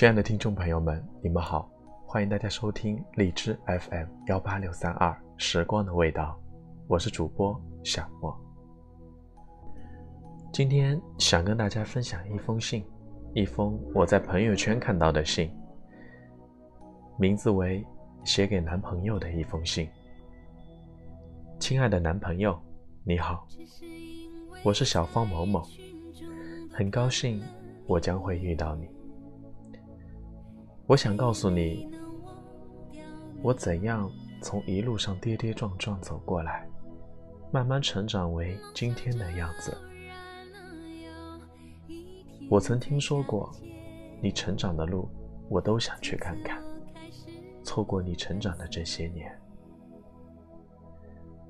亲爱的听众朋友们，你们好，欢迎大家收听荔枝 FM 幺八六三二时光的味道，我是主播小莫。今天想跟大家分享一封信，一封我在朋友圈看到的信，名字为《写给男朋友的一封信》。亲爱的男朋友，你好，我是小芳某某，很高兴我将会遇到你。我想告诉你，我怎样从一路上跌跌撞撞走过来，慢慢成长为今天的样子。我曾听说过，你成长的路，我都想去看看。错过你成长的这些年，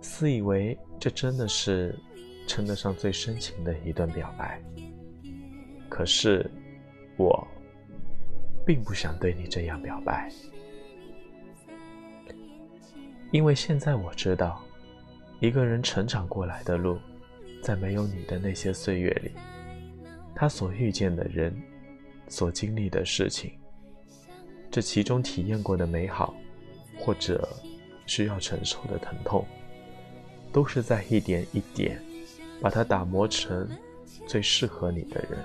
自以为这真的是称得上最深情的一段表白。可是，我。并不想对你这样表白，因为现在我知道，一个人成长过来的路，在没有你的那些岁月里，他所遇见的人，所经历的事情，这其中体验过的美好，或者需要承受的疼痛，都是在一点一点把它打磨成最适合你的人。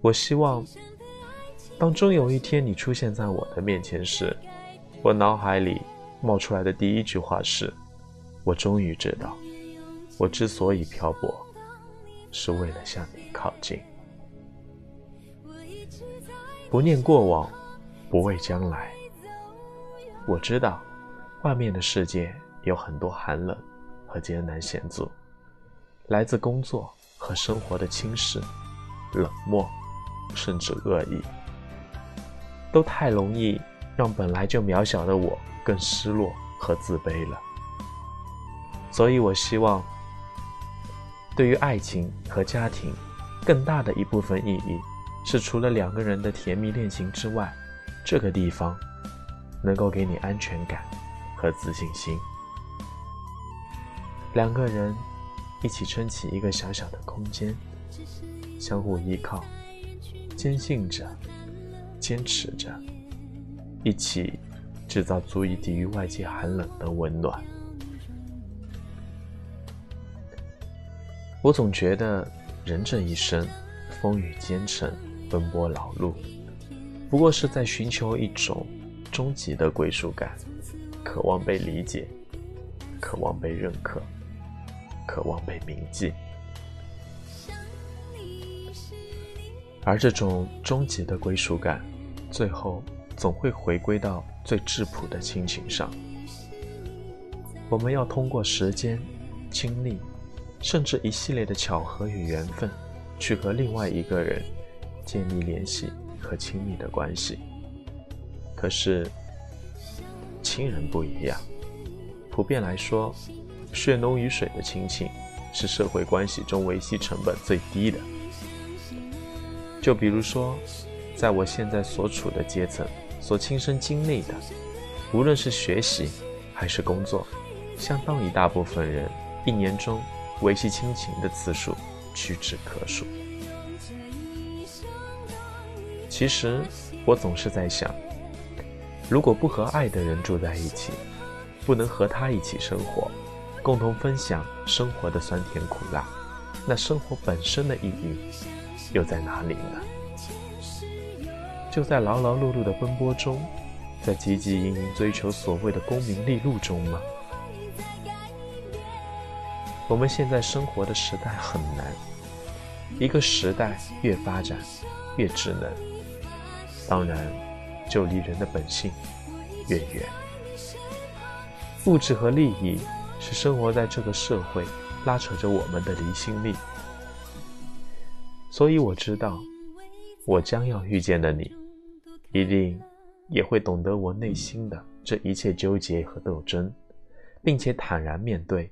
我希望。当终有一天你出现在我的面前时，我脑海里冒出来的第一句话是：“我终于知道，我之所以漂泊，是为了向你靠近。不念过往，不畏将来。我知道，外面的世界有很多寒冷和艰难险阻，来自工作和生活的轻视、冷漠，甚至恶意。”都太容易让本来就渺小的我更失落和自卑了，所以我希望，对于爱情和家庭，更大的一部分意义是，除了两个人的甜蜜恋情之外，这个地方能够给你安全感和自信心。两个人一起撑起一个小小的空间，相互依靠，坚信着。坚持着，一起制造足以抵御外界寒冷的温暖。我总觉得，人这一生，风雨兼程，奔波劳碌，不过是在寻求一种终极的归属感，渴望被理解，渴望被认可，渴望被铭记。而这种终极的归属感。最后，总会回归到最质朴的亲情上。我们要通过时间、经历，甚至一系列的巧合与缘分，去和另外一个人建立联系和亲密的关系。可是，亲人不一样。普遍来说，血浓于水的亲情是社会关系中维系成本最低的。就比如说。在我现在所处的阶层，所亲身经历的，无论是学习还是工作，相当一大部分人一年中维系亲情的次数屈指可数。其实我总是在想，如果不和爱的人住在一起，不能和他一起生活，共同分享生活的酸甜苦辣，那生活本身的意义又在哪里呢？就在劳劳碌碌的奔波中，在汲汲营营追求所谓的功名利禄中吗？我们现在生活的时代很难，一个时代越发展越智能，当然就离人的本性越远。物质和利益是生活在这个社会拉扯着我们的离心力，所以我知道，我将要遇见的你。一定也会懂得我内心的这一切纠结和斗争，并且坦然面对，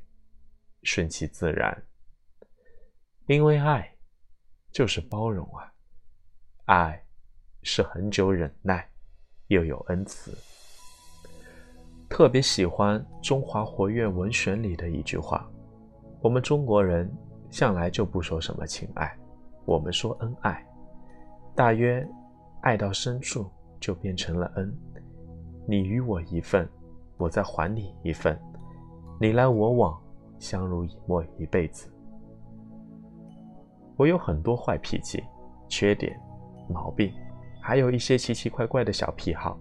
顺其自然。因为爱就是包容啊，爱是很久忍耐，又有恩慈。特别喜欢《中华活跃文选》里的一句话：“我们中国人向来就不说什么情爱，我们说恩爱。”大约爱到深处就变成了恩。你与我一份，我再还你一份，你来我往，相濡以沫一辈子。我有很多坏脾气、缺点、毛病，还有一些奇奇怪怪的小癖好。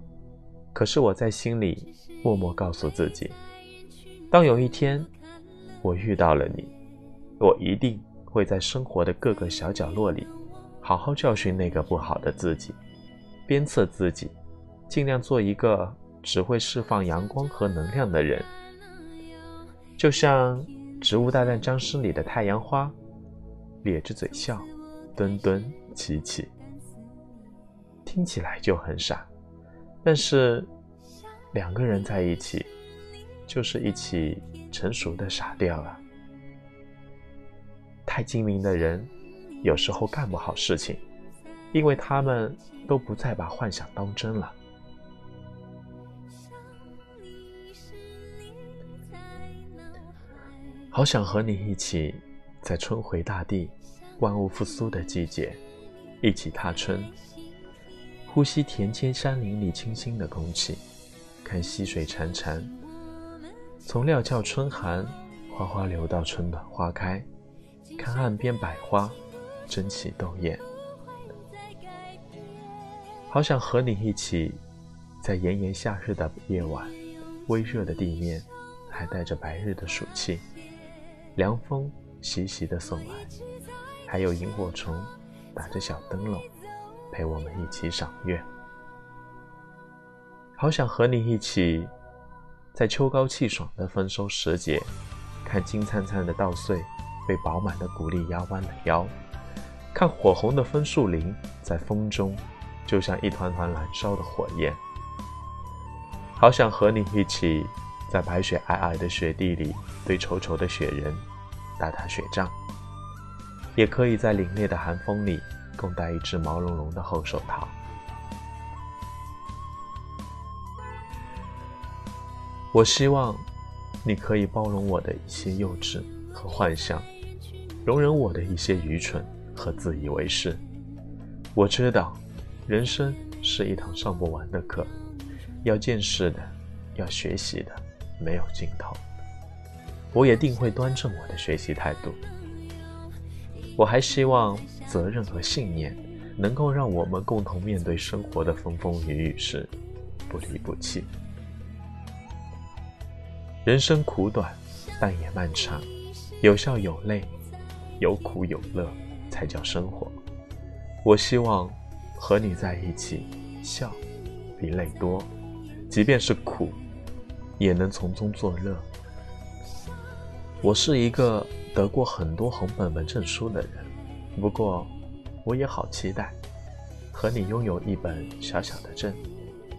可是我在心里默默告诉自己，当有一天我遇到了你，我一定会在生活的各个小角落里，好好教训那个不好的自己，鞭策自己，尽量做一个只会释放阳光和能量的人。就像《植物大战僵尸》里的太阳花，咧着嘴笑，墩墩起起，听起来就很傻。但是，两个人在一起，就是一起成熟的傻掉了。太精明的人，有时候干不好事情，因为他们都不再把幻想当真了。好想和你一起，在春回大地、万物复苏的季节，一起踏春。呼吸田间山林里清新的空气，看溪水潺潺，从料峭春寒，哗哗流到春暖花开，看岸边百花争奇斗艳。好想和你一起，在炎炎夏日的夜晚，微热的地面还带着白日的暑气，凉风习习的送来，还有萤火虫打着小灯笼。陪我们一起赏月，好想和你一起，在秋高气爽的丰收时节，看金灿灿的稻穗被饱满的谷粒压弯了腰，看火红的枫树林在风中就像一团团燃烧的火焰。好想和你一起，在白雪皑皑的雪地里堆稠稠的雪人，打打雪仗，也可以在凛冽的寒风里。共戴一只毛茸茸的厚手套。我希望你可以包容我的一些幼稚和幻想，容忍我的一些愚蠢和自以为是。我知道，人生是一堂上不完的课，要见识的，要学习的，没有尽头。我也定会端正我的学习态度。我还希望责任和信念能够让我们共同面对生活的风风雨雨时不离不弃。人生苦短，但也漫长，有笑有泪，有苦有乐，才叫生活。我希望和你在一起，笑比泪多，即便是苦，也能从中作乐。我是一个。得过很多红本本证书的人，不过我也好期待和你拥有一本小小的证，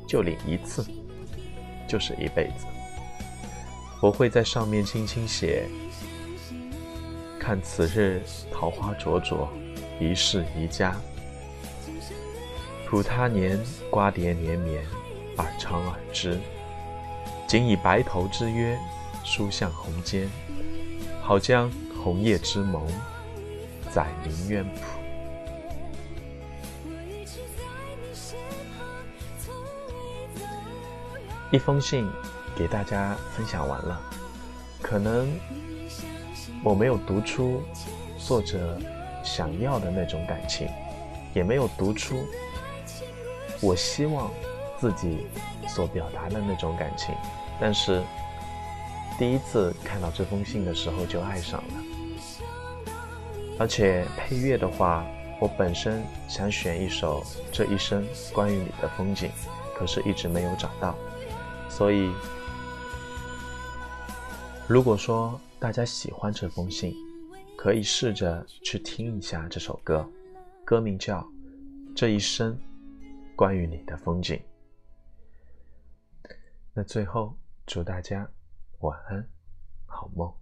就领一次，就是一辈子。我会在上面轻轻写：看此日桃花灼灼，一世宜家；普他年瓜瓞绵绵，耳长耳枝。仅以白头之约，书向红笺。好将红叶之盟载明渊谱。一封信给大家分享完了，可能我没有读出作者想要的那种感情，也没有读出我希望自己所表达的那种感情，但是。第一次看到这封信的时候就爱上了，而且配乐的话，我本身想选一首《这一生关于你的风景》，可是一直没有找到。所以，如果说大家喜欢这封信，可以试着去听一下这首歌，歌名叫《这一生关于你的风景》。那最后，祝大家。晚安，好梦。